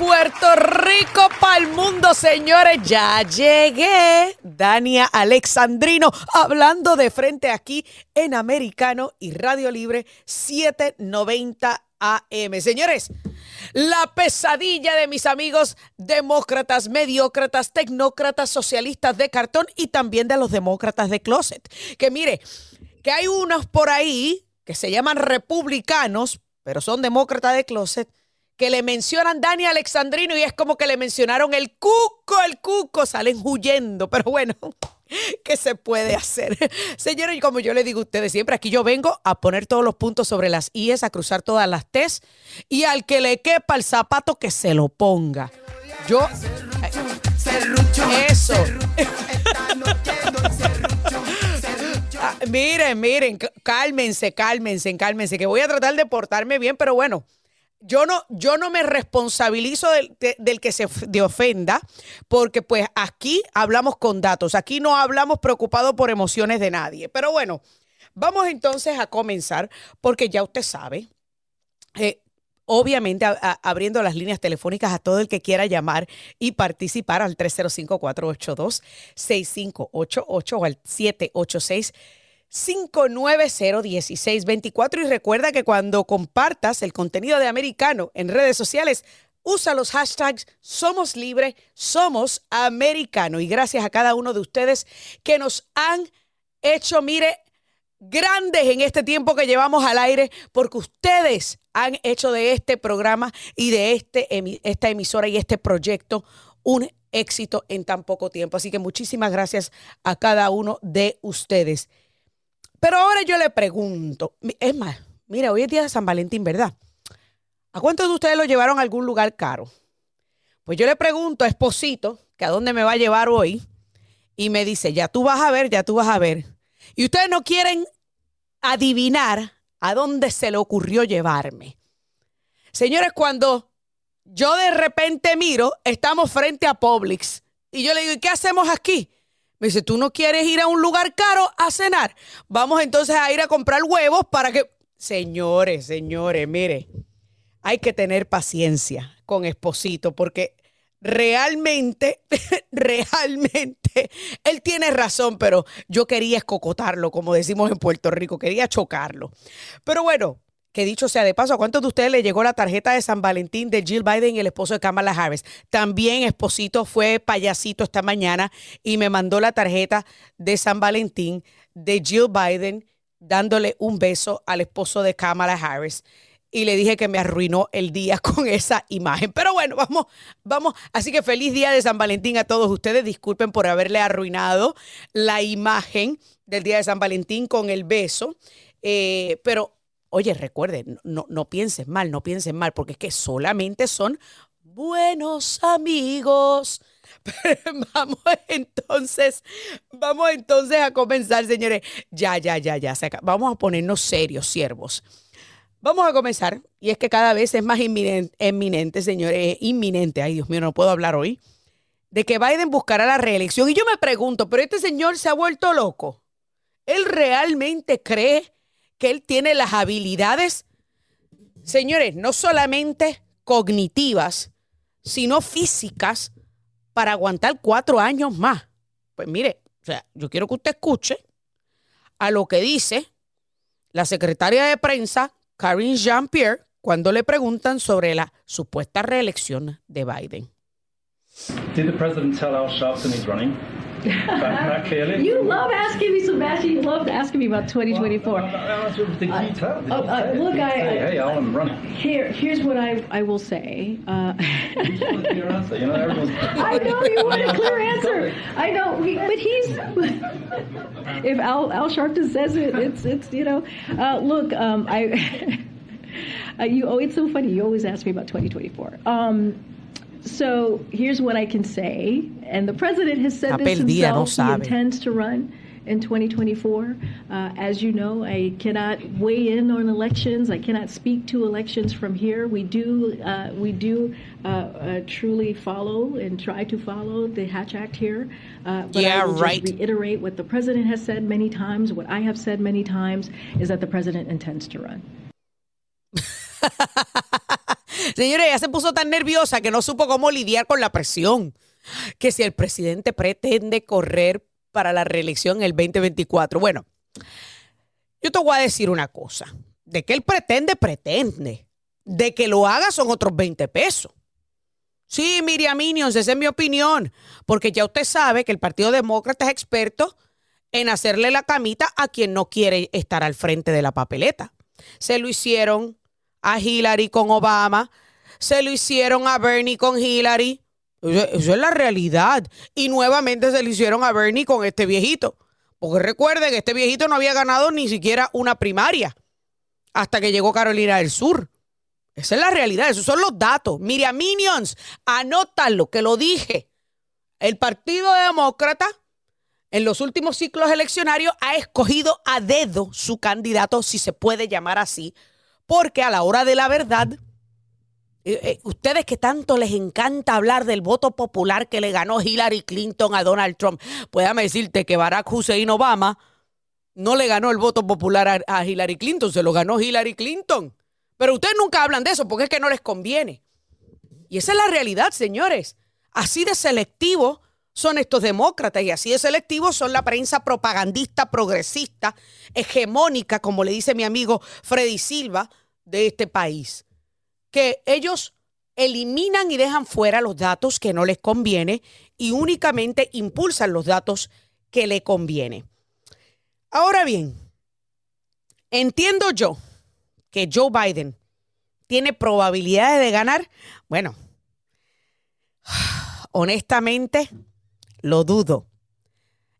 Puerto Rico para el mundo, señores, ya llegué. Dania Alexandrino hablando de frente aquí en Americano y Radio Libre 790 AM. Señores, la pesadilla de mis amigos demócratas, mediócratas, tecnócratas, socialistas de cartón y también de los demócratas de closet. Que mire, que hay unos por ahí que se llaman republicanos, pero son demócratas de closet, que le mencionan Dani Alexandrino y es como que le mencionaron el cuco, el cuco, salen huyendo, pero bueno. ¿Qué se puede hacer? Señores, como yo le digo a ustedes siempre, aquí yo vengo a poner todos los puntos sobre las IES, a cruzar todas las T's y al que le quepa el zapato que se lo ponga. Yo... Eso. Ah, miren, miren, cálmense, cálmense, cálmense, que voy a tratar de portarme bien, pero bueno, yo no, yo no me responsabilizo del, que se ofenda, porque pues aquí hablamos con datos, aquí no hablamos preocupados por emociones de nadie. Pero bueno, vamos entonces a comenzar, porque ya usted sabe, eh, obviamente abriendo las líneas telefónicas a todo el que quiera llamar y participar al 305-482-6588 o al 786. 5901624 y recuerda que cuando compartas el contenido de Americano en redes sociales, usa los hashtags Somos Libre, Somos Americano. Y gracias a cada uno de ustedes que nos han hecho, mire, grandes en este tiempo que llevamos al aire, porque ustedes han hecho de este programa y de este, esta emisora y este proyecto un éxito en tan poco tiempo. Así que muchísimas gracias a cada uno de ustedes. Pero ahora yo le pregunto, es más, mira, hoy es día de San Valentín, ¿verdad? ¿A cuántos de ustedes lo llevaron a algún lugar caro? Pues yo le pregunto a Esposito, que a dónde me va a llevar hoy, y me dice, ya tú vas a ver, ya tú vas a ver. Y ustedes no quieren adivinar a dónde se le ocurrió llevarme. Señores, cuando yo de repente miro, estamos frente a Publix, y yo le digo, ¿y qué hacemos aquí? Me dice, ¿tú no quieres ir a un lugar caro a cenar? Vamos entonces a ir a comprar huevos para que... Señores, señores, mire, hay que tener paciencia con Esposito porque realmente, realmente, él tiene razón, pero yo quería escocotarlo, como decimos en Puerto Rico, quería chocarlo. Pero bueno, que dicho sea de paso, ¿a cuántos de ustedes le llegó la tarjeta de San Valentín de Jill Biden y el esposo de Kamala Harris? También Esposito fue payasito esta mañana y me mandó la tarjeta de San Valentín de Jill Biden dándole un beso al esposo de Kamala Harris. Y le dije que me arruinó el día con esa imagen. Pero bueno, vamos, vamos. Así que feliz día de San Valentín a todos ustedes. Disculpen por haberle arruinado la imagen del día de San Valentín con el beso. Eh, pero Oye, recuerden, no, no piensen mal, no piensen mal, porque es que solamente son buenos amigos. vamos entonces, vamos entonces a comenzar, señores. Ya, ya, ya, ya. Vamos a ponernos serios, siervos. Vamos a comenzar, y es que cada vez es más inminente, eminente, señores, inminente, ay Dios mío, no puedo hablar hoy, de que Biden buscará la reelección. Y yo me pregunto, ¿pero este señor se ha vuelto loco? ¿Él realmente cree que él tiene las habilidades, señores, no solamente cognitivas, sino físicas para aguantar cuatro años más. Pues mire, o sea, yo quiero que usted escuche a lo que dice la secretaria de prensa, Karine Jean-Pierre, cuando le preguntan sobre la supuesta reelección de Biden. Did the president tell he's running? Back, clearly. You love asking me, Sebastian. You love asking me about 2024. Well, that's what the key tell. Uh, uh, look, I. Hey, hey, Al, I'm running. Here, here's what I, I will say. Uh, you know, I know you want a clear answer. I know, but he's. if Al, Al Sharpton says it, it's it's you know. Uh, look, um, I. Uh, you oh, it's so funny. You always ask me about 2024. Um, so here's what I can say, and the president has said this himself. he intends to run in 2024. Uh, as you know, I cannot weigh in on elections. I cannot speak to elections from here. We do, uh, we do uh, uh truly follow and try to follow the Hatch Act here. Uh, but yeah, I will right. Just reiterate what the president has said many times. What I have said many times is that the president intends to run. Señores, ella se puso tan nerviosa que no supo cómo lidiar con la presión. Que si el presidente pretende correr para la reelección el 2024. Bueno, yo te voy a decir una cosa. De que él pretende, pretende. De que lo haga son otros 20 pesos. Sí, Miriam Minions, esa es mi opinión. Porque ya usted sabe que el Partido Demócrata es experto en hacerle la camita a quien no quiere estar al frente de la papeleta. Se lo hicieron a Hillary con Obama, se lo hicieron a Bernie con Hillary. Eso, es la realidad. Y nuevamente se lo hicieron a Bernie con este viejito. Porque recuerden, este viejito no había ganado ni siquiera una primaria hasta que llegó Carolina del Sur. Esa es la realidad, esos son los datos. Miriam Minions, anótalo, que lo dije. El Partido Demócrata en los últimos ciclos eleccionarios ha escogido a dedo su candidato, si se puede llamar así, porque a la hora de la verdad, eh, eh, ustedes que tanto les encanta hablar del voto popular que le ganó Hillary Clinton a Donald Trump, puédame decirte que Barack Hussein Obama no le ganó el voto popular a, Hillary Clinton, se lo ganó Hillary Clinton. Pero ustedes nunca hablan de eso porque es que no les conviene. Y esa es la realidad, señores. Así de selectivo son estos demócratas y así de selectivos son la prensa propagandista, progresista, hegemónica, como le dice mi amigo Freddy Silva, de este país. Que ellos eliminan y dejan fuera los datos que no les conviene y únicamente impulsan los datos que le conviene. Ahora bien, entiendo yo que Joe Biden tiene probabilidades de ganar. Bueno, honestamente, lo dudo.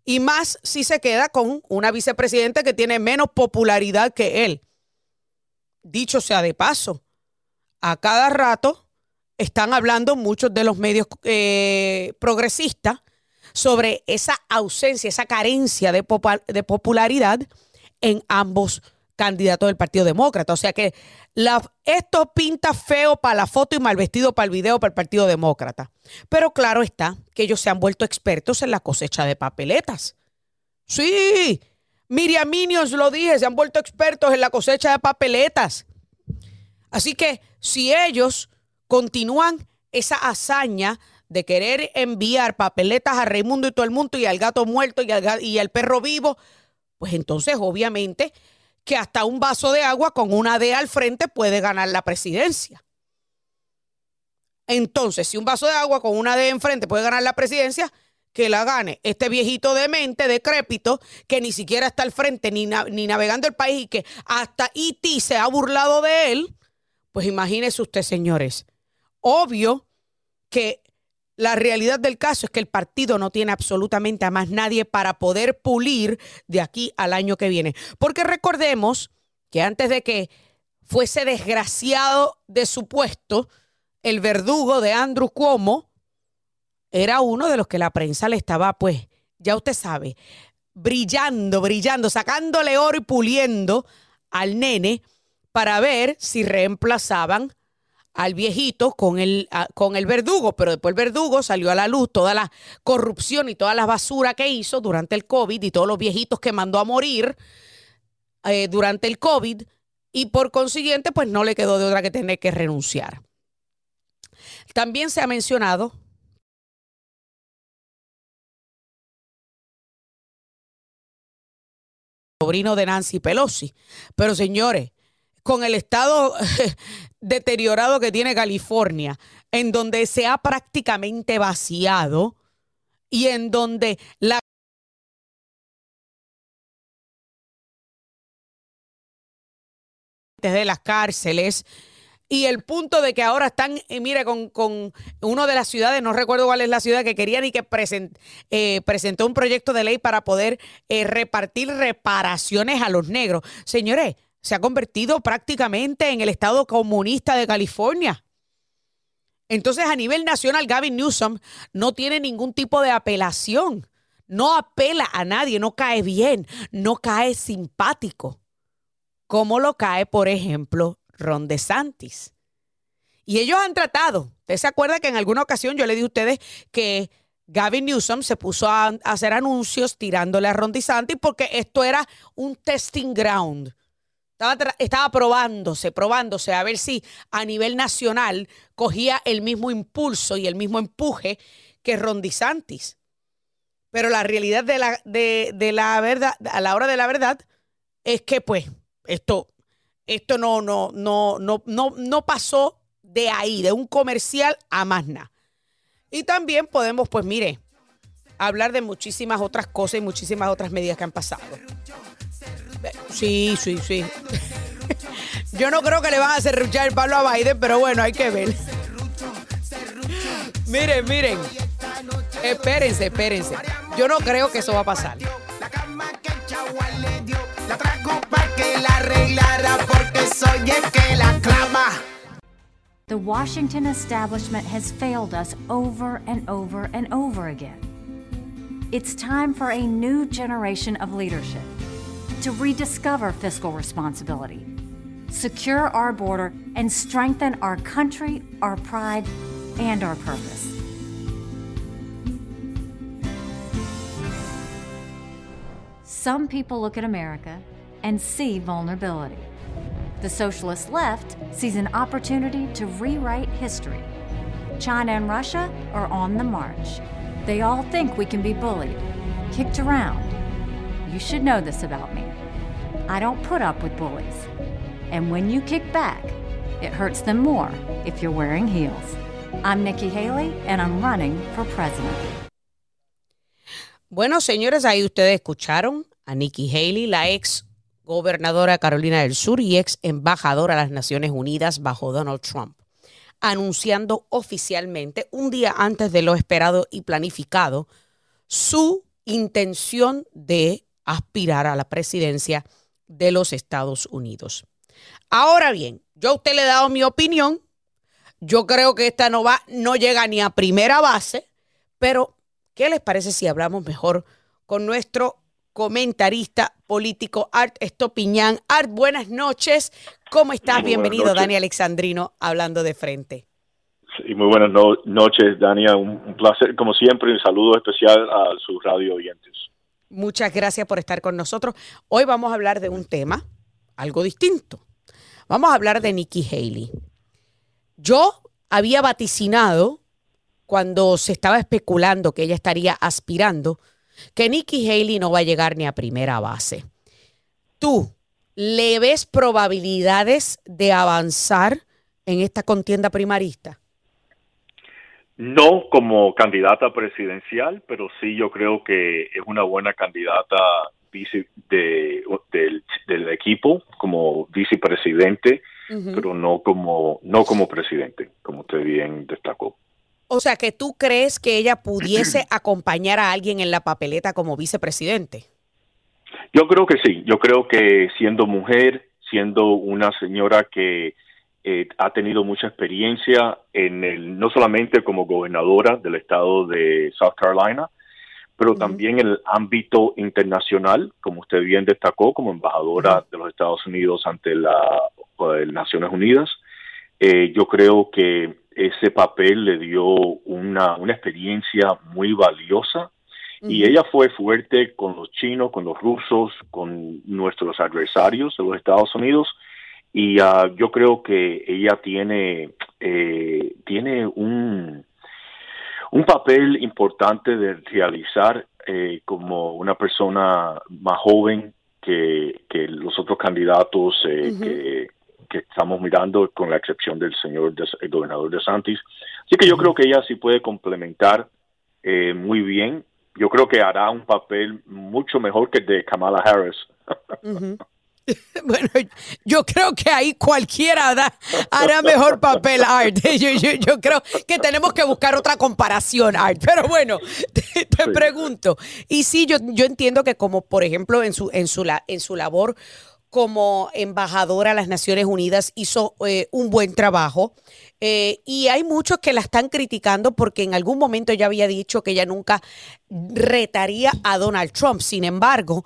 Y más si se queda con una vicepresidenta que tiene menos popularidad que él. Dicho sea de paso, a cada rato están hablando muchos de los medios eh, progresistas sobre esa ausencia, esa carencia de, de popularidad en ambos candidatos del Partido Demócrata. O sea que esto pinta feo para la foto y mal vestido para el video para el Partido Demócrata. Pero claro está que ellos se han vuelto expertos en la cosecha de papeletas. Sí, Miriam Minions lo dije, se han vuelto expertos en la cosecha de papeletas. Así que si ellos continúan esa hazaña de querer enviar papeletas a Raimundo y todo el mundo y al gato muerto y al, y al perro vivo, pues entonces obviamente que hasta un vaso de agua con una D al frente puede ganar la presidencia. Entonces, si un vaso de agua con una D enfrente puede ganar la presidencia, que la gane este viejito demente, decrépito, que ni siquiera está al frente ni, ni navegando el país y que hasta IT e se ha burlado de él, pues imagínese usted, señores. Obvio que la realidad del caso es que el partido no tiene absolutamente a más nadie para poder pulir de aquí al año que viene. Porque recordemos que antes de que fuese desgraciado de su puesto, el verdugo de Andrew Cuomo era uno de los que la prensa le estaba, pues, ya usted sabe, brillando, brillando, sacándole oro y puliendo al nene para ver si reemplazaban al viejito con el, con el verdugo, pero después el verdugo salió a la luz toda la corrupción y toda la basura que hizo durante el COVID y todos los viejitos que mandó a morir eh, durante el COVID y por consiguiente pues no le quedó de otra que tener que renunciar. También se ha mencionado sobrino de Nancy Pelosi, pero señores, con el estado deteriorado que tiene California, en donde se ha prácticamente vaciado y en donde la de las cárceles y el punto de que ahora están, eh, mire, con, con uno de las ciudades, no recuerdo cuál es la ciudad, que querían y que eh, presentó un proyecto de ley para poder eh, repartir reparaciones a los negros. Señores, se ha convertido prácticamente en el estado comunista de California. Entonces, a nivel nacional, Gavin Newsom no tiene ningún tipo de apelación. No apela a nadie, no cae bien, no cae simpático, como lo cae, por ejemplo, Ron DeSantis. Y ellos han tratado. ¿Usted se acuerda que en alguna ocasión yo le dije a ustedes que Gavin Newsom se puso a, hacer anuncios tirándole a Ron DeSantis porque esto era un testing ground Estaba, probándose, probándose a ver si a nivel nacional cogía el mismo impulso y el mismo empuje que Ron DeSantis. Pero la realidad de la, de la verdad, a la hora de la verdad, es que pues esto, esto no, no, no, no, no, no pasó de ahí, de un comercial a más nada. Y también podemos, pues mire, hablar de muchísimas otras cosas y muchísimas otras medidas que han pasado. Sí, sí, sí. Yo no creo que le van a hacer ruchar el palo a Biden, pero bueno, hay que ver. miren, miren. Espérense, espérense. Yo no creo que eso va a pasar. La para que la The Washington establishment has failed us over and over and over again. It's time for a new generation of leadership to rediscover fiscal responsibility, secure our border, and strengthen our country, our pride, and our purpose. Some people look at America and see vulnerability. The socialist left sees an opportunity to rewrite history. China and Russia are on the march. They all think we can be bullied, kicked around. You should know this about me. I don't put up with bullies. And when you kick back, it hurts them more if you're wearing heels. I'm Nikki Haley, and I'm running for president. Bueno, señores, ahí ustedes escucharon a Nikki Haley, la ex gobernadora de Carolina del Sur y ex embajadora a las Naciones Unidas bajo Donald Trump, anunciando oficialmente, un día antes de lo esperado y planificado, su intención de aspirar a la presidencia de los Estados Unidos. Ahora bien, yo a usted le he dado mi opinión. Yo creo que esta no va, no llega ni a primera base, pero ¿qué les parece si hablamos mejor con nuestro comentarista político Art Estopiñán. Art, buenas noches. ¿Cómo estás? Bienvenido, Dani Alexandrino, hablando de frente. Sí, muy buenas noches, Dania. Un, placer, como siempre, un saludo especial a sus radio oyentes. Muchas gracias por estar con nosotros. Hoy vamos a hablar de un tema algo distinto. Vamos a hablar de Nikki Haley. Yo había vaticinado cuando se estaba especulando que ella estaría aspirando que Nikki Haley no va a llegar ni a primera base. ¿Tú le ves probabilidades de avanzar en esta contienda primarista? No como candidata presidencial, pero sí yo creo que es una buena candidata vice de, del, equipo como vicepresidente, pero no como no como presidente, como usted bien destacó. O sea, que tú crees que ella pudiese acompañar a alguien en la papeleta como vicepresidente. Yo creo que sí. Yo creo que siendo mujer, siendo una señora que eh, ha tenido mucha experiencia en el, no solamente como gobernadora del estado de South Carolina, pero también en el ámbito internacional, como usted bien destacó, como embajadora de los Estados Unidos ante las Naciones Unidas. Eh, yo creo que ese papel le dio una, una experiencia muy valiosa. Y ella fue fuerte con los chinos, con los rusos, con nuestros adversarios de los Estados Unidos. Y uh, yo creo que ella tiene, eh, tiene un, un papel importante de realizar eh, como una persona más joven que, que los otros candidatos eh, que que estamos mirando, con la excepción del señor el gobernador de Santis. Así que yo creo que ella sí puede complementar eh, muy bien. Yo creo que hará un papel mucho mejor que el de Kamala Harris. Bueno, yo creo que ahí cualquiera hará mejor papel, Art. Yo, creo que tenemos que buscar otra comparación, Art. Pero bueno, te, pregunto. Y sí, yo, yo entiendo que como, por ejemplo, en su, en su, en su labor como embajadora a las Naciones Unidas hizo eh, un buen trabajo. Eh, y hay muchos que la están criticando porque en algún momento ella había dicho que ella nunca retaría a Donald Trump. Sin embargo,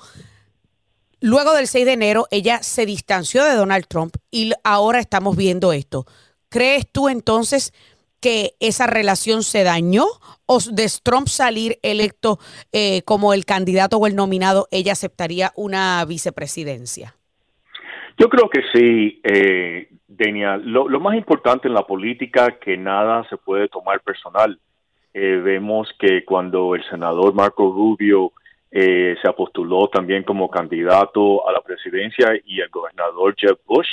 luego del 6 de enero ella se distanció de Donald Trump y ahora estamos viendo esto. ¿Crees tú entonces que esa relación se dañó o de Trump salir electo eh, como el candidato o el nominado, ella aceptaría una vicepresidencia? Yo creo que sí, eh, Denia. Lo, más importante en la política que nada se puede tomar personal. Eh, vemos que cuando el senador Marco Rubio eh, se apostuló también como candidato a la presidencia y el gobernador Jeb Bush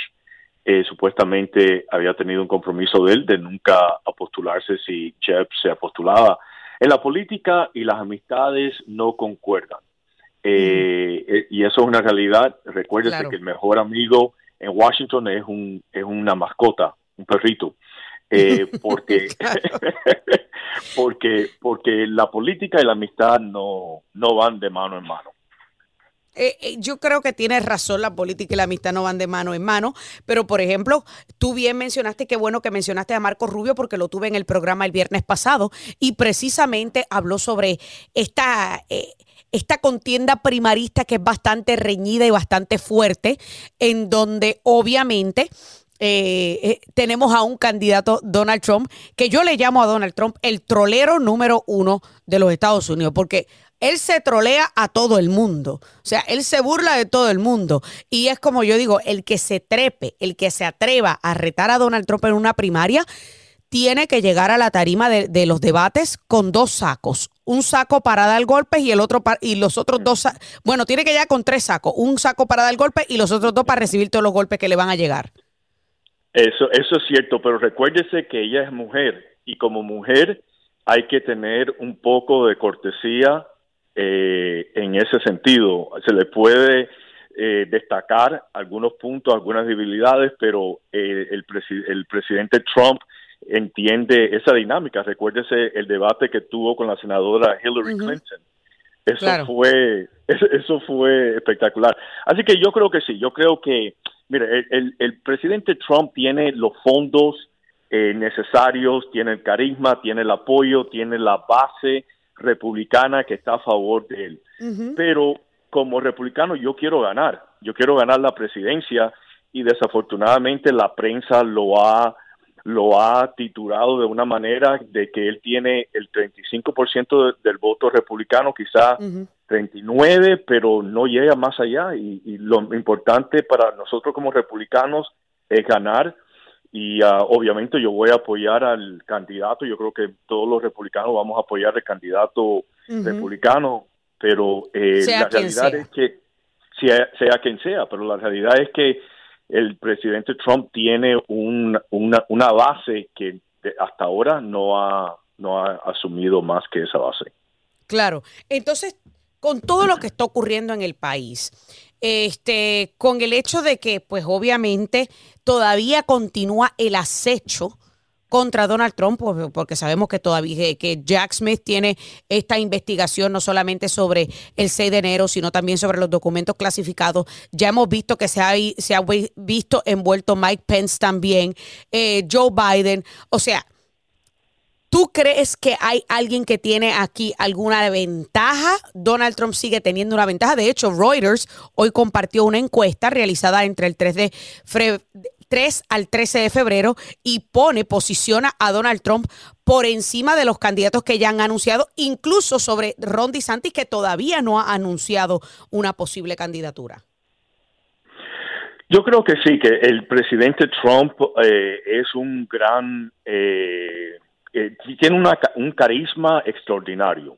eh, supuestamente había tenido un compromiso de él de nunca apostularse si Jeb se apostulaba. En la política y las amistades no concuerdan. Eh, eh, y eso es una realidad. Recuérdese que el mejor amigo en Washington es, un, es una mascota, un perrito. Eh, porque, porque, porque la política y la amistad no, no van de mano en mano. yo creo que tienes razón, la política y la amistad no van de mano en mano, pero por ejemplo, tú bien mencionaste, qué bueno que mencionaste a Marco Rubio porque lo tuve en el programa el viernes pasado y precisamente habló sobre esta esta contienda primarista que es bastante reñida y bastante fuerte, en donde obviamente eh, eh, tenemos a un candidato, Donald Trump, que yo le llamo a Donald Trump el trolero número uno de los Estados Unidos, porque él se trolea a todo el mundo. O sea, él se burla de todo el mundo. Y es como yo digo, el que se trepe, el que se atreva a retar a Donald Trump en una primaria, tiene que llegar a la tarima de, los debates con dos sacos. Un saco para dar golpes y el otro y los otros dos, bueno, tiene que llegar con tres sacos. Un saco para dar golpes y los otros dos para recibir todos los golpes que le van a llegar. Eso, eso es cierto, pero recuérdese que ella es mujer y como mujer hay que tener un poco de cortesía eh, en ese sentido. Se le puede eh, destacar algunos puntos, algunas debilidades, pero eh, el, el presidente Trump entiende esa dinámica. Recuérdese el debate que tuvo con la senadora Hillary Clinton. Eso fue eso fue espectacular. Así que yo creo que sí, yo creo que, mire, el, el, presidente Trump tiene los fondos eh, necesarios, tiene el carisma, tiene el apoyo, tiene la base republicana que está a favor de él. Pero como republicano yo quiero ganar, yo quiero ganar la presidencia y desafortunadamente la prensa lo ha lo ha titulado de una manera de que él tiene el 35% del voto republicano, quizá 39, pero no llega más allá. Y, lo importante para nosotros como republicanos es ganar. Y uh, obviamente yo voy a apoyar al candidato. Yo creo que todos los republicanos vamos a apoyar al candidato republicano, pero eh, la realidad es que sea, sea quien sea, pero la realidad es que el presidente Trump tiene una, una base que hasta ahora no ha, no ha asumido más que esa base. Claro, entonces, con todo lo que está ocurriendo en el país, este, con el hecho de que, pues obviamente, todavía continúa el acecho contra Donald Trump, porque sabemos que todavía que Jack Smith tiene esta investigación no solamente sobre el 6 de enero, sino también sobre los documentos clasificados. Ya hemos visto que se ha, se ha visto envuelto Mike Pence también, eh, Joe Biden. O sea, ¿Tú crees que hay alguien que tiene aquí alguna ventaja? Donald Trump sigue teniendo una ventaja. De hecho, Reuters hoy compartió una encuesta realizada entre el 3 de, 3 al 13 de febrero y pone, posiciona a Donald Trump por encima de los candidatos que ya han anunciado, incluso sobre Ron DeSantis, que todavía no ha anunciado una posible candidatura. Yo creo que sí, que el presidente Trump eh, es un gran, eh, eh, tiene una, un carisma extraordinario.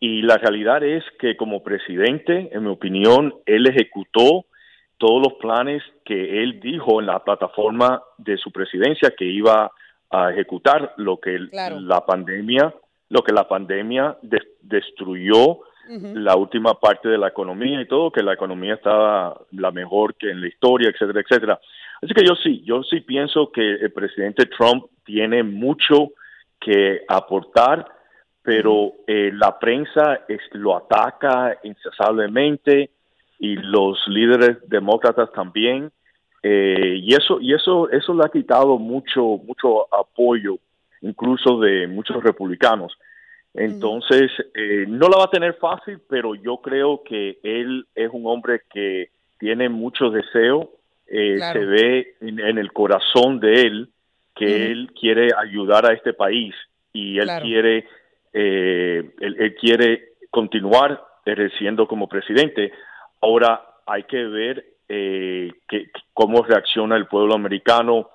Y la realidad es que como presidente, en mi opinión, él ejecutó todos los planes que él dijo en la plataforma de su presidencia que iba a ejecutar lo que la pandemia lo que la pandemia destruyó la última parte de la economía y todo que la economía estaba la mejor que en la historia etcétera etcétera. Así que yo sí yo sí pienso que el presidente Trump tiene mucho que aportar pero eh, la prensa es, lo ataca incesablemente y los líderes demócratas también eh, y eso y eso eso le ha quitado mucho mucho apoyo incluso de muchos republicanos. Entonces eh, no la va a tener fácil pero yo creo que él es un hombre que tiene mucho deseo eh, se ve en, el corazón de él que él quiere ayudar a este país y él quiere él, él, quiere continuar ejerciendo como presidente Ahora hay que ver eh, que, cómo reacciona el pueblo americano.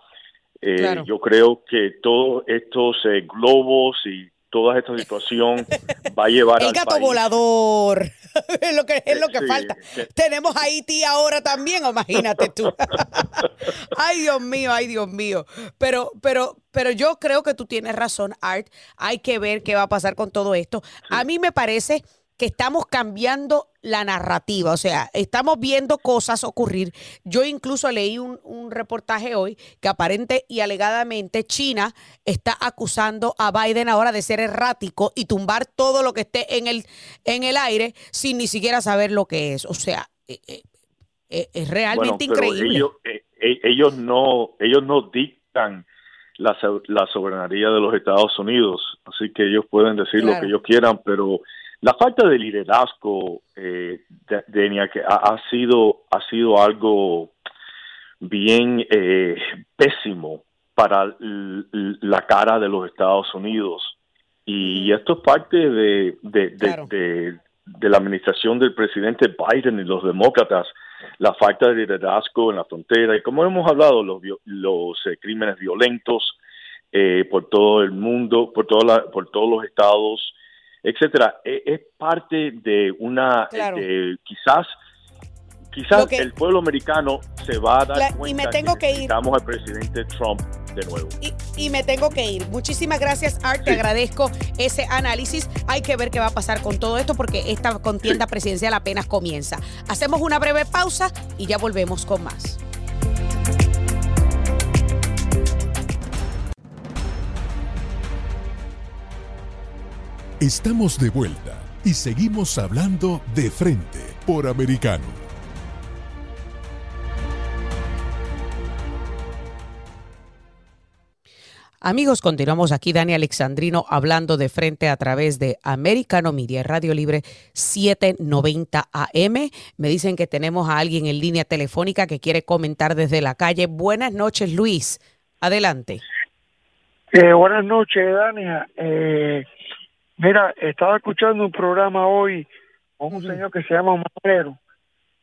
Eh, yo creo que todos estos eh, globos y toda esta situación va a llevar el gato volador. Es lo que es lo que falta. tenemos a Haití ahora también imagínate tú. Ay Dios mío ay Dios mío. Pero pero pero yo creo que tú tienes razón Art. Hay que ver qué va a pasar con todo esto. A mí me parece que estamos cambiando la narrativa, o sea, estamos viendo cosas ocurrir. Yo incluso leí un, reportaje hoy que aparente y alegadamente China está acusando a Biden ahora de ser errático y tumbar todo lo que esté en el, en el aire sin ni siquiera saber lo que es. O sea, eh, eh, eh, es realmente increíble. Ellos, no, ellos no dictan la, la soberanía de los Estados Unidos, así que ellos pueden decir lo que ellos quieran, pero la falta de liderazgo eh, de, que ha, sido ha sido algo bien eh, pésimo para la cara de los Estados Unidos. Y esto es parte de, de, la administración del presidente Biden y los demócratas la falta de liderazgo en la frontera. Y como hemos hablado los los eh, crímenes violentos eh, por todo el mundo por toda por todos los estados etcétera, e, es, parte de una, este, quizás, quizás el pueblo americano se va a dar cuenta y me tengo que, ir. al presidente Trump de nuevo. Y, me tengo que ir. Muchísimas gracias, Art. Te agradezco ese análisis. Hay que ver qué va a pasar con todo esto porque esta contienda presidencial apenas comienza. Hacemos una breve pausa y ya volvemos con más. Estamos de vuelta y seguimos hablando de frente por americano. Amigos, continuamos aquí Dani Alexandrino hablando de frente a través de Americano Media Radio Libre 790 AM. Me dicen que tenemos a alguien en línea telefónica que quiere comentar desde la calle. Buenas noches, Luis. Adelante. Eh, buenas noches, Dania. Eh, Mira, estaba escuchando un programa hoy con un señor que se llama Marrero,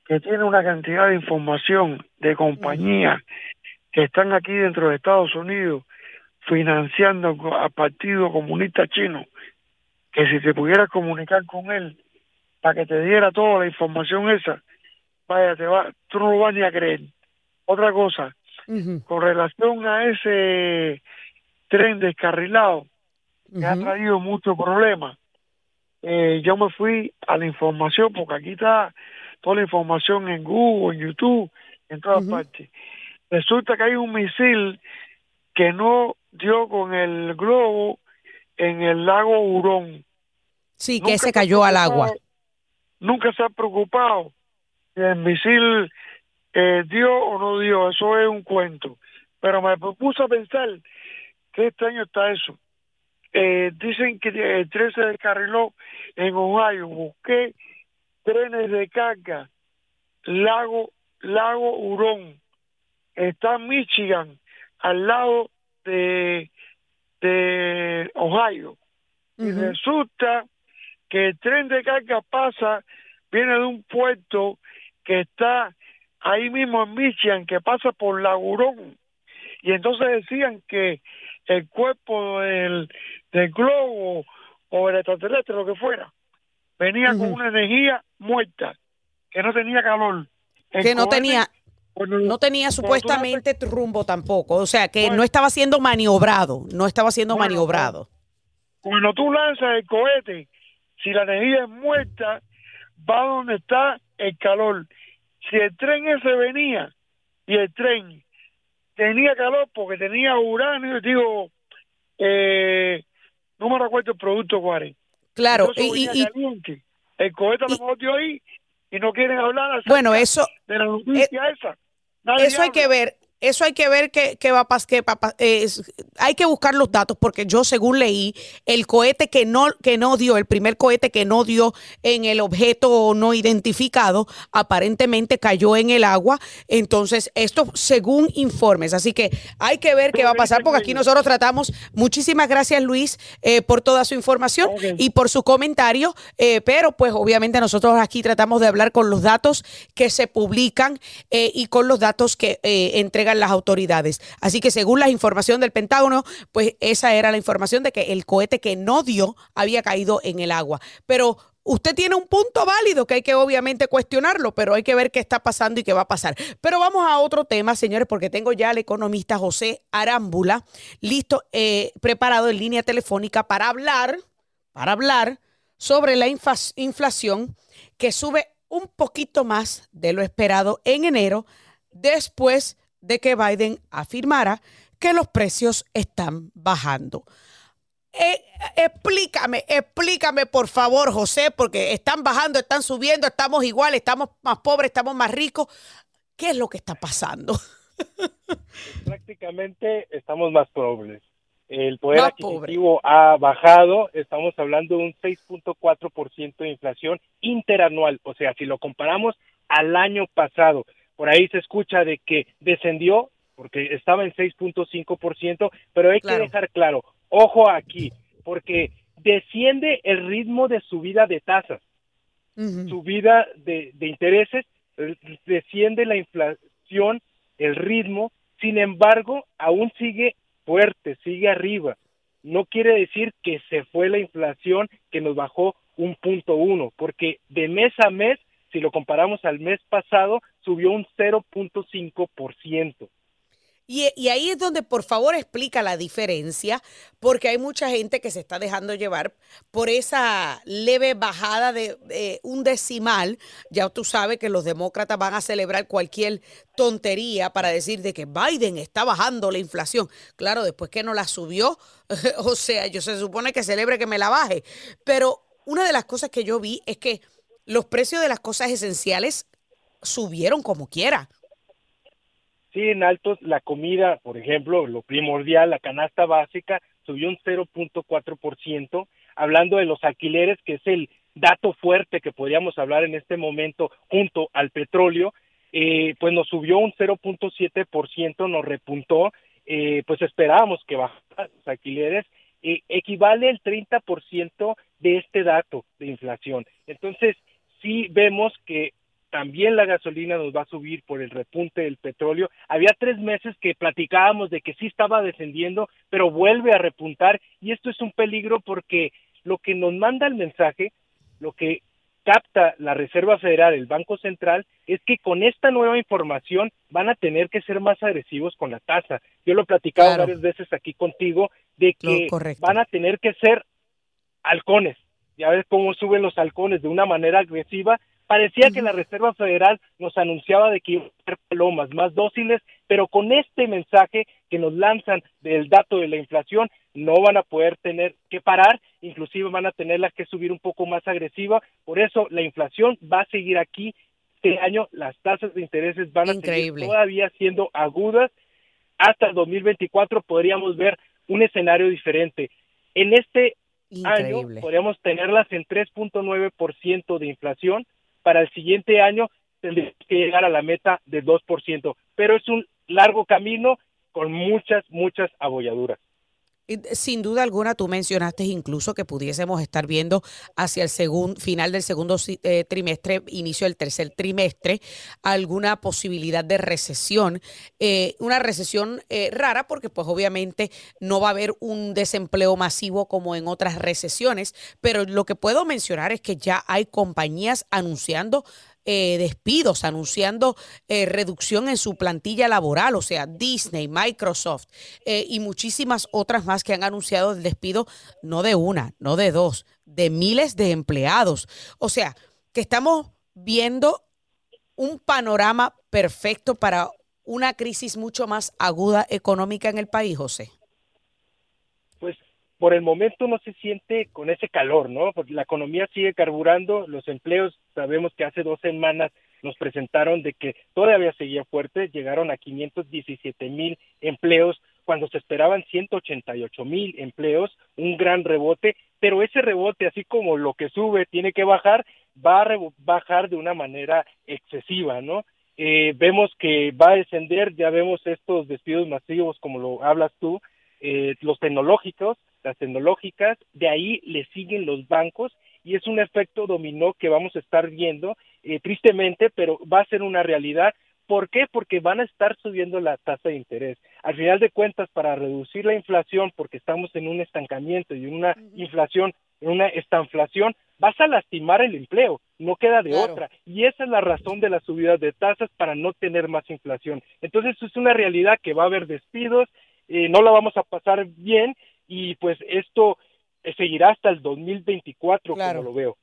que tiene una cantidad de información de compañías que están aquí dentro de Estados Unidos financiando al Partido Comunista Chino, que si te pudieras comunicar con él para que te diera toda la información esa, vaya, te va, tú no lo vas ni a creer. Otra cosa, con relación a ese tren descarrilado, me ha traído muchos problemas. Eh, yo me fui a la información, porque aquí está toda la información en Google, en YouTube, en todas partes. Resulta que hay un misil que no dio con el globo en el lago Hurón. Sí, que se cayó al agua. Nunca se ha preocupado si el misil eh, dio o no dio, eso es un cuento. Pero me puse a pensar qué extraño está eso. Eh, dicen que el tren se descarriló en Ohio. Busqué trenes de carga, lago, lago Hurón. Está Michigan, al lado de, de Ohio. Y resulta que el tren de carga pasa, viene de un puerto que está ahí mismo en Michigan, que pasa por Lago Hurón. Y entonces decían que el cuerpo del, del globo o el extraterrestre, lo que fuera, venía con una energía muerta, que no tenía calor. que no tenía, no tenía supuestamente rumbo tampoco, o sea, que no estaba siendo maniobrado, no estaba siendo maniobrado. Cuando tú lanzas el cohete, si la energía es muerta, va donde está el calor. Si el tren ese venía y el tren tenía calor porque tenía uranio, digo, eh, no me recuerdo el producto cuál Claro, y, el cohete lo metió ahí y no quieren hablar bueno, eso, de la noticia eh, esa. eso hay que ver. Eso hay que ver qué, va a pasar. hay que buscar los datos porque yo según leí, el cohete que no, que no dio, el primer cohete que no dio en el objeto no identificado, aparentemente cayó en el agua. Entonces, esto según informes. Así que hay que ver qué va a pasar porque aquí nosotros tratamos. Muchísimas gracias Luis eh, por toda su información y por su comentario. Eh, pero pues obviamente nosotros aquí tratamos de hablar con los datos que se publican eh, y con los datos que las autoridades. Así que según la información del Pentágono, pues esa era la información de que el cohete que no dio había caído en el agua. Pero usted tiene un punto válido que hay que obviamente cuestionarlo, pero hay que ver qué está pasando y qué va a pasar. Pero vamos a otro tema, señores, porque tengo ya al economista José Arámbula listo, eh, preparado en línea telefónica para hablar, para hablar sobre la inflación que sube un poquito más de lo esperado en enero después de que Biden afirmara que los precios están bajando. Eh, explícame, explícame por favor, José, porque están bajando, están subiendo, estamos igual, estamos más pobres, estamos más ricos. ¿Qué es lo que está pasando? Prácticamente estamos más pobres. El poder adquisitivo ha bajado, estamos hablando de un 6.4% de inflación interanual, o sea, si lo comparamos al año pasado, por ahí se escucha de que descendió porque estaba en 6.5%, pero hay que dejar claro, ojo aquí, porque desciende el ritmo de subida de tasas, subida de, de intereses, desciende la inflación, el ritmo, sin embargo, aún sigue fuerte, sigue arriba. No quiere decir que se fue la inflación que nos bajó un punto uno, porque de mes a mes si lo comparamos al mes pasado, subió un 0.5%. Y, y, ahí es donde por favor explica la diferencia, porque hay mucha gente que se está dejando llevar por esa leve bajada de, un decimal. Ya tú sabes que los demócratas van a celebrar cualquier tontería para decir de que Biden está bajando la inflación. Claro, después que no la subió, o sea, yo se supone que celebre que me la baje. Pero una de las cosas que yo vi es que los precios de las cosas esenciales subieron como quiera. Sí, en altos, la comida, por ejemplo, lo primordial, la canasta básica, subió un 0.4%. Hablando de los alquileres, que es el dato fuerte que podríamos hablar en este momento junto al petróleo, eh, pues nos subió un 0.7%, nos repuntó, eh, pues esperábamos que bajara los alquileres, eh, equivale el 30% de este dato de inflación. Entonces, sí vemos que también la gasolina nos va a subir por el repunte del petróleo. Había tres meses que platicábamos de que sí estaba descendiendo, pero vuelve a repuntar y esto es un peligro porque lo que nos manda el mensaje, lo que capta la Reserva Federal, el Banco Central, es que con esta nueva información van a tener que ser más agresivos con la tasa. Yo lo he platicado varias veces aquí contigo de que van a tener que ser halcones, ya ves cómo suben los halcones de una manera agresiva. Parecía que la Reserva Federal nos anunciaba de que iban a ser palomas más dóciles, pero con este mensaje que nos lanzan del dato de la inflación, no van a poder tener que parar, inclusive van a tenerla que subir un poco más agresiva. Por eso la inflación va a seguir aquí. Este año las tasas de intereses van a seguir todavía siendo agudas. Hasta el 2024 podríamos ver un escenario diferente. En este año podríamos tenerlas en 3.9% de inflación. Para el siguiente año tendríamos que llegar a la meta de 2%, pero es un largo camino con muchas, muchas abolladuras. Sin duda alguna, tú mencionaste incluso que pudiésemos estar viendo hacia el segundo, final del segundo eh, trimestre, inicio del tercer trimestre, alguna posibilidad de recesión. Eh, una recesión eh, rara porque pues obviamente no va a haber un desempleo masivo como en otras recesiones, pero lo que puedo mencionar es que ya hay compañías anunciando eh, despidos, anunciando eh, reducción en su plantilla laboral, o sea, Disney, Microsoft eh, y muchísimas otras más que han anunciado el despido, no de una, no de dos, de miles de empleados. O sea, que estamos viendo un panorama perfecto para una crisis mucho más aguda económica en el país, José por el momento no se siente con ese calor, ¿no? Porque la economía sigue carburando, los empleos, sabemos que hace dos semanas nos presentaron de que todavía seguía fuerte, llegaron a 517 mil empleos cuando se esperaban 188 mil empleos, un gran rebote, pero ese rebote, así como lo que sube tiene que bajar, va a bajar de una manera excesiva, ¿no? Eh, vemos que va a descender, ya vemos estos despidos masivos como lo hablas tú, eh, los tecnológicos, las tecnológicas, de ahí le siguen los bancos y es un efecto dominó que vamos a estar viendo eh, tristemente, pero va a ser una realidad. ¿Por qué? Porque van a estar subiendo la tasa de interés. Al final de cuentas, para reducir la inflación, porque estamos en un estancamiento y en una inflación, en una estanflación, vas a lastimar el empleo, no queda de otra. Y esa es la razón de las subidas de tasas para no tener más inflación. Entonces, es una realidad que va a haber despidos, eh, no la vamos a pasar bien y pues esto eh, seguirá hasta el 2024, como lo veo.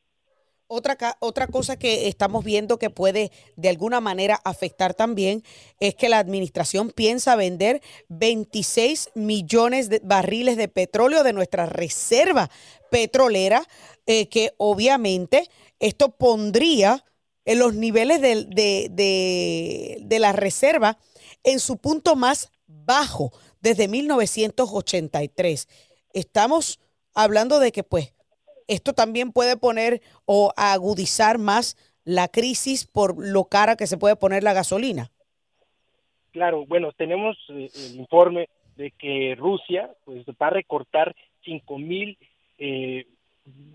Otra, otra cosa que estamos viendo que puede de alguna manera afectar también es que la administración piensa vender 26 millones de barriles de petróleo de nuestra reserva petrolera, eh, que obviamente esto pondría en los niveles de, de, de la reserva en su punto más bajo desde 1983. Estamos hablando de que pues esto también puede poner o agudizar más la crisis por lo cara que se puede poner la gasolina. Claro, bueno, tenemos eh, el informe de que Rusia pues va a recortar 5 mil eh,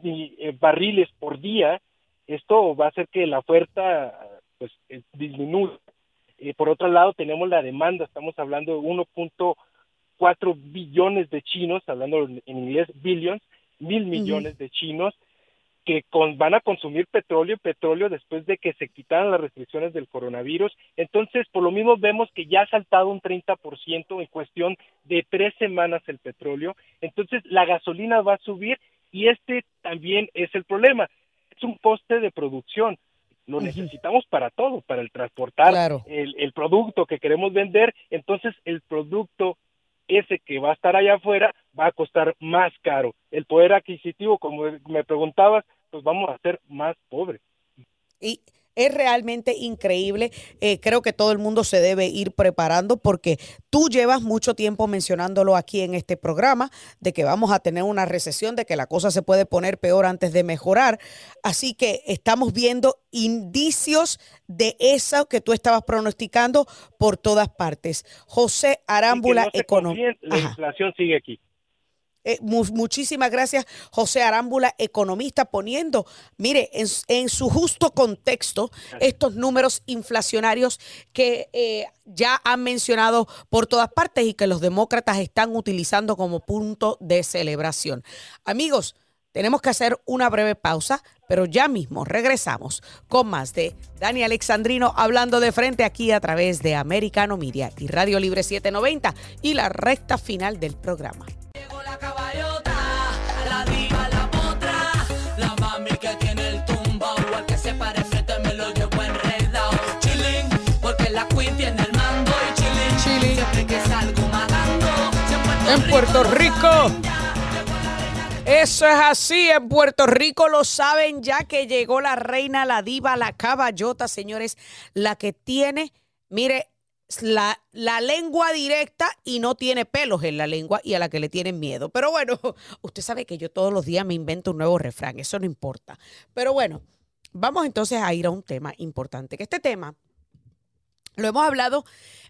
eh, barriles por día. Esto va a hacer que la oferta pues disminuya. por otro lado, tenemos la demanda, estamos hablando de 1.4 billones de chinos, hablando en inglés, billions, mil millones de chinos que van a consumir petróleo, petróleo después de que se quitaran las restricciones del coronavirus. Entonces, por lo mismo vemos que ya ha saltado un 30% en cuestión de tres semanas el petróleo. Entonces, la gasolina va a subir y este también es el problema. Es un coste de producción. Lo necesitamos para todo, para el transportar el, el producto que queremos vender. Entonces, el producto ese que va a estar allá afuera va a costar más caro. El poder adquisitivo, como me preguntabas, pues vamos a ser más pobres. Y es realmente increíble. Eh, creo que todo el mundo se debe ir preparando porque tú llevas mucho tiempo mencionándolo aquí en este programa, de que vamos a tener una recesión, de que la cosa se puede poner peor antes de mejorar. Así que estamos viendo indicios de eso que tú estabas pronosticando por todas partes. José Arámbula, economista. La inflación sigue aquí. Eh, muchísimas gracias, José Arámbula, economista, poniendo, mire, en, su justo contexto estos números inflacionarios que eh, ya han mencionado por todas partes y que los demócratas están utilizando como punto de celebración. Amigos, tenemos que hacer una breve pausa, pero ya mismo regresamos con más de Dani Alexandrino hablando de frente aquí a través de Americano Media y Radio Libre 790 y la recta final del programa caballota, la diva, la potra, la mami que tiene el tumba, al que se parece me lo llevo enredado. Chilling, porque la queen tiene el mando y chilling. siempre que salgo matando. En Puerto Rico. Eso es así, en Puerto Rico lo saben ya que llegó la reina, la diva, la caballota, señores, la que tiene, mire, la, la, lengua directa y no tiene pelos en la lengua y a la que le tienen miedo. Pero bueno, usted sabe que yo todos los días me invento un nuevo refrán, eso no importa. Pero bueno, vamos entonces a ir a un tema importante, que este tema lo hemos hablado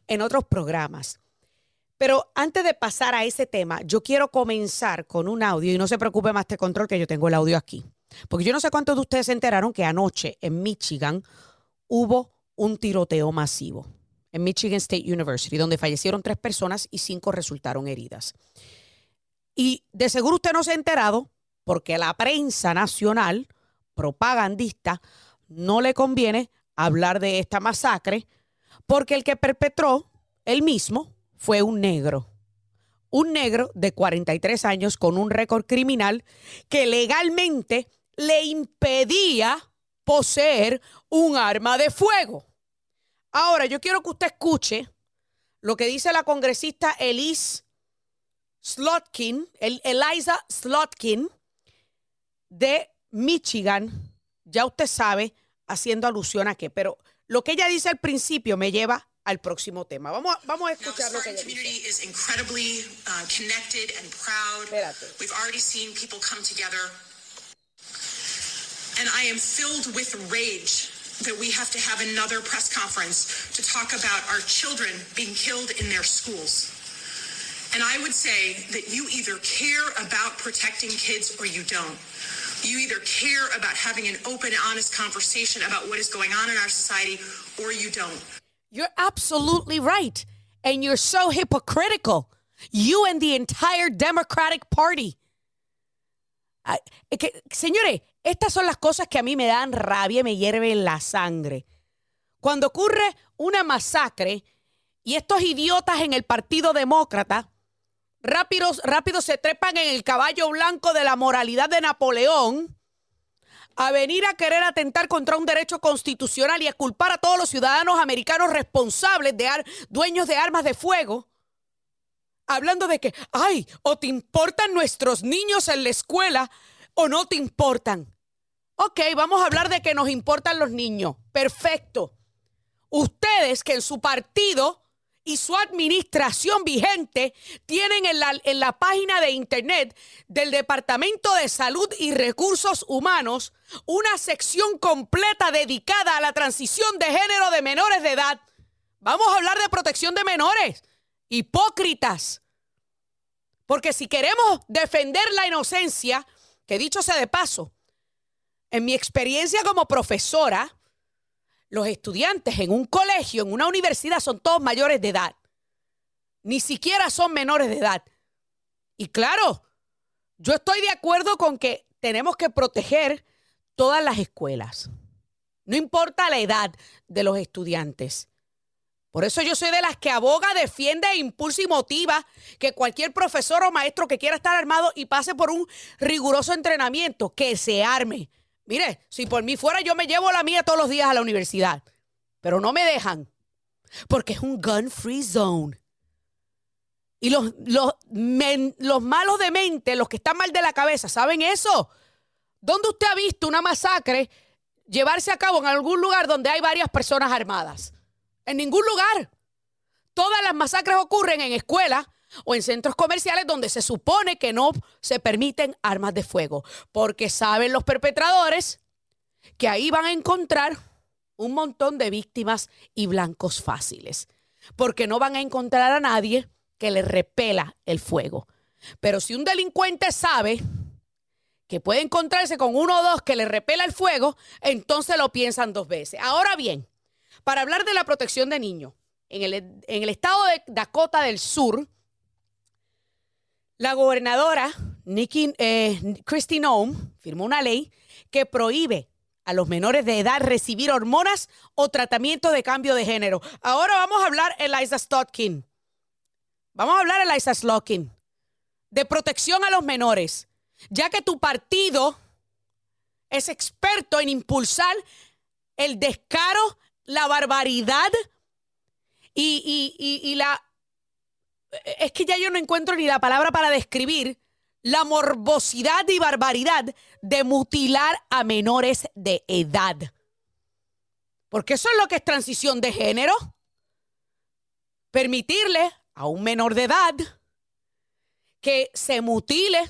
en otros programas. Pero antes de pasar a ese tema, yo quiero comenzar con un audio y no se preocupe más de control que yo tengo el audio aquí. Porque yo no sé cuántos de ustedes se enteraron que anoche en Michigan hubo un tiroteo masivo en Michigan State University, donde fallecieron tres personas y cinco resultaron heridas. Y de seguro usted no se ha enterado porque la prensa nacional propagandista no le conviene hablar de esta masacre porque el que perpetró él mismo fue un negro. Un negro de 43 años con un récord criminal que legalmente le impedía poseer un arma de fuego. Ahora, yo quiero que usted escuche lo que dice la congresista Elise Slotkin, el Eliza Slotkin de Michigan. Ya usted sabe, haciendo alusión a qué, pero lo que ella dice al principio me lleva al próximo tema. Vamos a, vamos a escuchar lo que ella dice. is incredibly uh, connected and proud. Espérate. We've already seen people come together. And I am filled with rage that we have to have another press conference to talk about our children being killed in their schools. And I would say that you either care about protecting kids or you don't. You either care about having an open, honest conversation about what is going on in our society or you don't. You're absolutely right. And you're so hypocritical. You and the entire Democratic Party. Ah, es que, señores, estas son las cosas que a mí me dan rabia y me hierven la sangre. Cuando ocurre una masacre y estos idiotas en el Partido Demócrata rápidos, rápido se trepan en el caballo blanco de la moralidad de Napoleón a venir a querer atentar contra un derecho constitucional y a culpar a todos los ciudadanos americanos responsables de dueños de armas de fuego, hablando de que, ay, o te importan nuestros niños en la escuela o no te importan. Ok, vamos a hablar de que nos importan los niños. Perfecto. Ustedes que en su partido y su administración vigente tienen en la, en la página de internet del Departamento de Salud y Recursos Humanos una sección completa dedicada a la transición de género de menores de edad. Vamos a hablar de protección de menores. Hipócritas. Porque si queremos defender la inocencia, que dicho sea de paso, en mi experiencia como profesora, los estudiantes en un colegio, en una universidad, son todos mayores de edad. Ni siquiera son menores de edad. Y claro, yo estoy de acuerdo con que tenemos que proteger todas las escuelas. No importa la edad de los estudiantes. Por eso yo soy de las que aboga, defiende, impulsa y motiva que cualquier profesor o maestro que quiera estar armado y pase por un riguroso entrenamiento, que se arme. Mire, si por mí fuera yo me llevo la mía todos los días a la universidad, pero no me dejan, porque es un gun free zone. Y los, los, los malos de mente, los que están mal de la cabeza, ¿saben eso? ¿Dónde usted ha visto una masacre llevarse a cabo en algún lugar donde hay varias personas armadas? En ningún lugar. Todas las masacres ocurren en escuelas o en centros comerciales donde se supone que no se permiten armas de fuego, porque saben los perpetradores que ahí van a encontrar un montón de víctimas y blancos fáciles, porque no van a encontrar a nadie que le repela el fuego. Pero si un delincuente sabe que puede encontrarse con uno o dos que le repela el fuego, entonces lo piensan dos veces. Ahora bien, para hablar de la protección de niños, en el, estado de Dakota del Sur, la gobernadora Nikki, eh, firmó una ley que prohíbe a los menores de edad recibir hormonas o tratamiento de cambio de género. Ahora vamos a hablar, Eliza Stotkin. Vamos a hablar, Eliza Slotkin, de protección a los menores, ya que tu partido es experto en impulsar el descaro, la barbaridad y, y- y- la... Es que ya yo no encuentro ni la palabra para describir la morbosidad y barbaridad de mutilar a menores de edad. Porque eso es lo que es transición de género. Permitirle a un menor de edad que se mutile,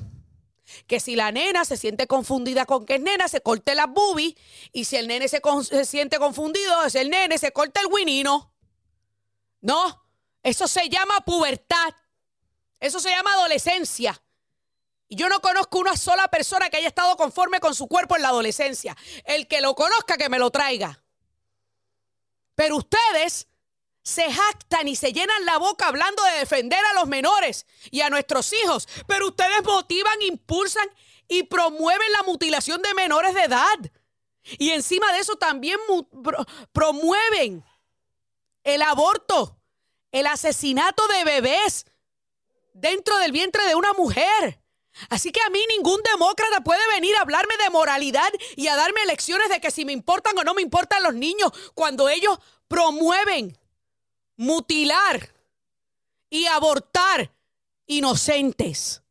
que si la nena se siente confundida con que es nena, se corte las boobies, y si el nene se, se siente confundido, es el nene, se corta el winino. No, eso se llama pubertad. Eso se llama adolescencia. Y yo no conozco una sola persona que haya estado conforme con su cuerpo en la adolescencia. El que lo conozca, que me lo traiga. Pero ustedes se jactan y se llenan la boca hablando de defender a los menores y a nuestros hijos. Pero ustedes motivan, impulsan y promueven la mutilación de menores de edad. Y encima de eso también mu- pro- promueven el aborto, el asesinato de bebés dentro del vientre de una mujer. Así que a mí ningún demócrata puede venir a hablarme de moralidad y a darme lecciones de que si me importan o no me importan los niños cuando ellos promueven mutilar y abortar inocentes.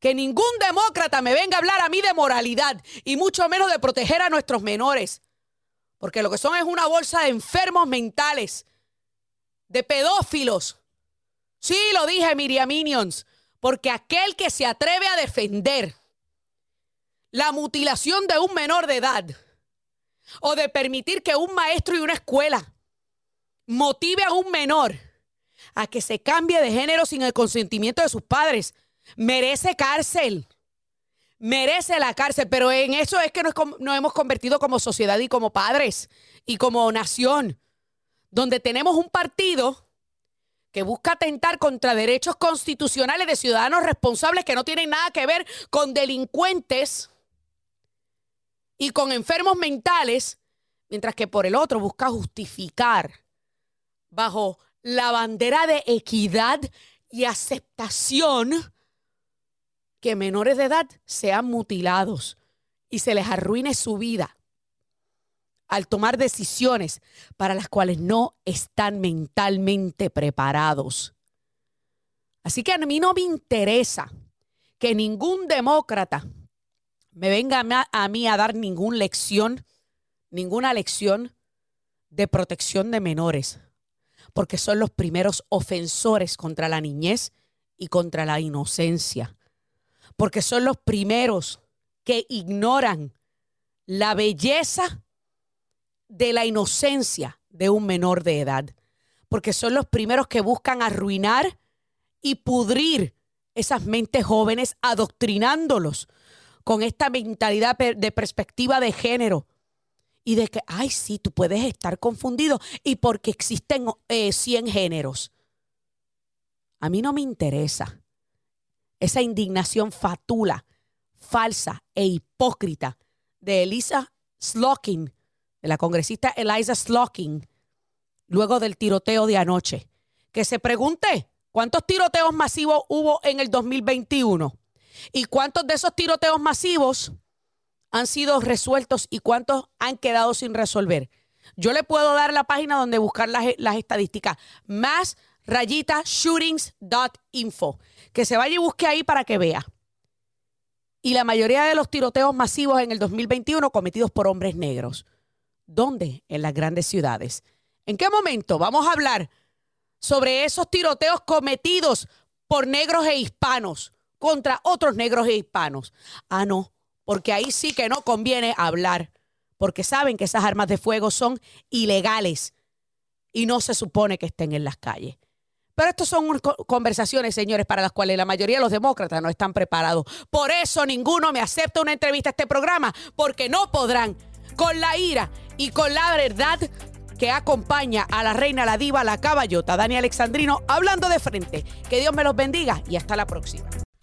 Que ningún demócrata me venga a hablar a mí de moralidad y mucho menos de proteger a nuestros menores. Porque lo que son es una bolsa de enfermos mentales, de pedófilos. Sí, lo dije, Miriam Minions. Porque aquel que se atreve a defender la mutilación de un menor de edad o de permitir que un maestro y una escuela motive a un menor a que se cambie de género sin el consentimiento de sus padres, merece cárcel. Merece la cárcel, pero en eso es que nos, nos hemos convertido como sociedad y como padres y como nación, donde tenemos un partido que busca atentar contra derechos constitucionales de ciudadanos responsables que no tienen nada que ver con delincuentes y con enfermos mentales, mientras que por el otro busca justificar bajo la bandera de equidad y aceptación que menores de edad sean mutilados y se les arruine su vida al tomar decisiones para las cuales no están mentalmente preparados. Así que a mí no me interesa que ningún demócrata me venga a mí a dar ninguna lección, ninguna lección de protección de menores, porque son los primeros ofensores contra la niñez y contra la inocencia, porque son los primeros que ignoran la belleza de la inocencia de un menor de edad, porque son los primeros que buscan arruinar y pudrir esas mentes jóvenes, adoctrinándolos con esta mentalidad de perspectiva de género y de que, ay, sí, tú puedes estar confundido y porque existen 100 eh, géneros. A mí no me interesa. Esa indignación fatula, falsa e hipócrita de Elisa Slocking de la congresista Eliza Slocking, luego del tiroteo de anoche, que se pregunte cuántos tiroteos masivos hubo en el 2021 y cuántos de esos tiroteos masivos han sido resueltos y cuántos han quedado sin resolver. Yo le puedo dar la página donde buscar las, las estadísticas. Más rayita shootings.info. Que se vaya y busque ahí para que vea. Y la mayoría de los tiroteos masivos en el 2021 cometidos por hombres negros. ¿Dónde? En las grandes ciudades. ¿En qué momento vamos a hablar sobre esos tiroteos cometidos por negros e hispanos contra otros negros e hispanos? Ah, no, porque ahí sí que no conviene hablar, porque saben que esas armas de fuego son ilegales y no se supone que estén en las calles. Pero estas son conversaciones, señores, para las cuales la mayoría de los demócratas no están preparados. Por eso ninguno me acepta una entrevista a este programa, porque no podrán con la ira y con la verdad que acompaña a la reina, la diva, la caballota, Dani Alexandrino, hablando de frente. Que Dios me los bendiga y hasta la próxima.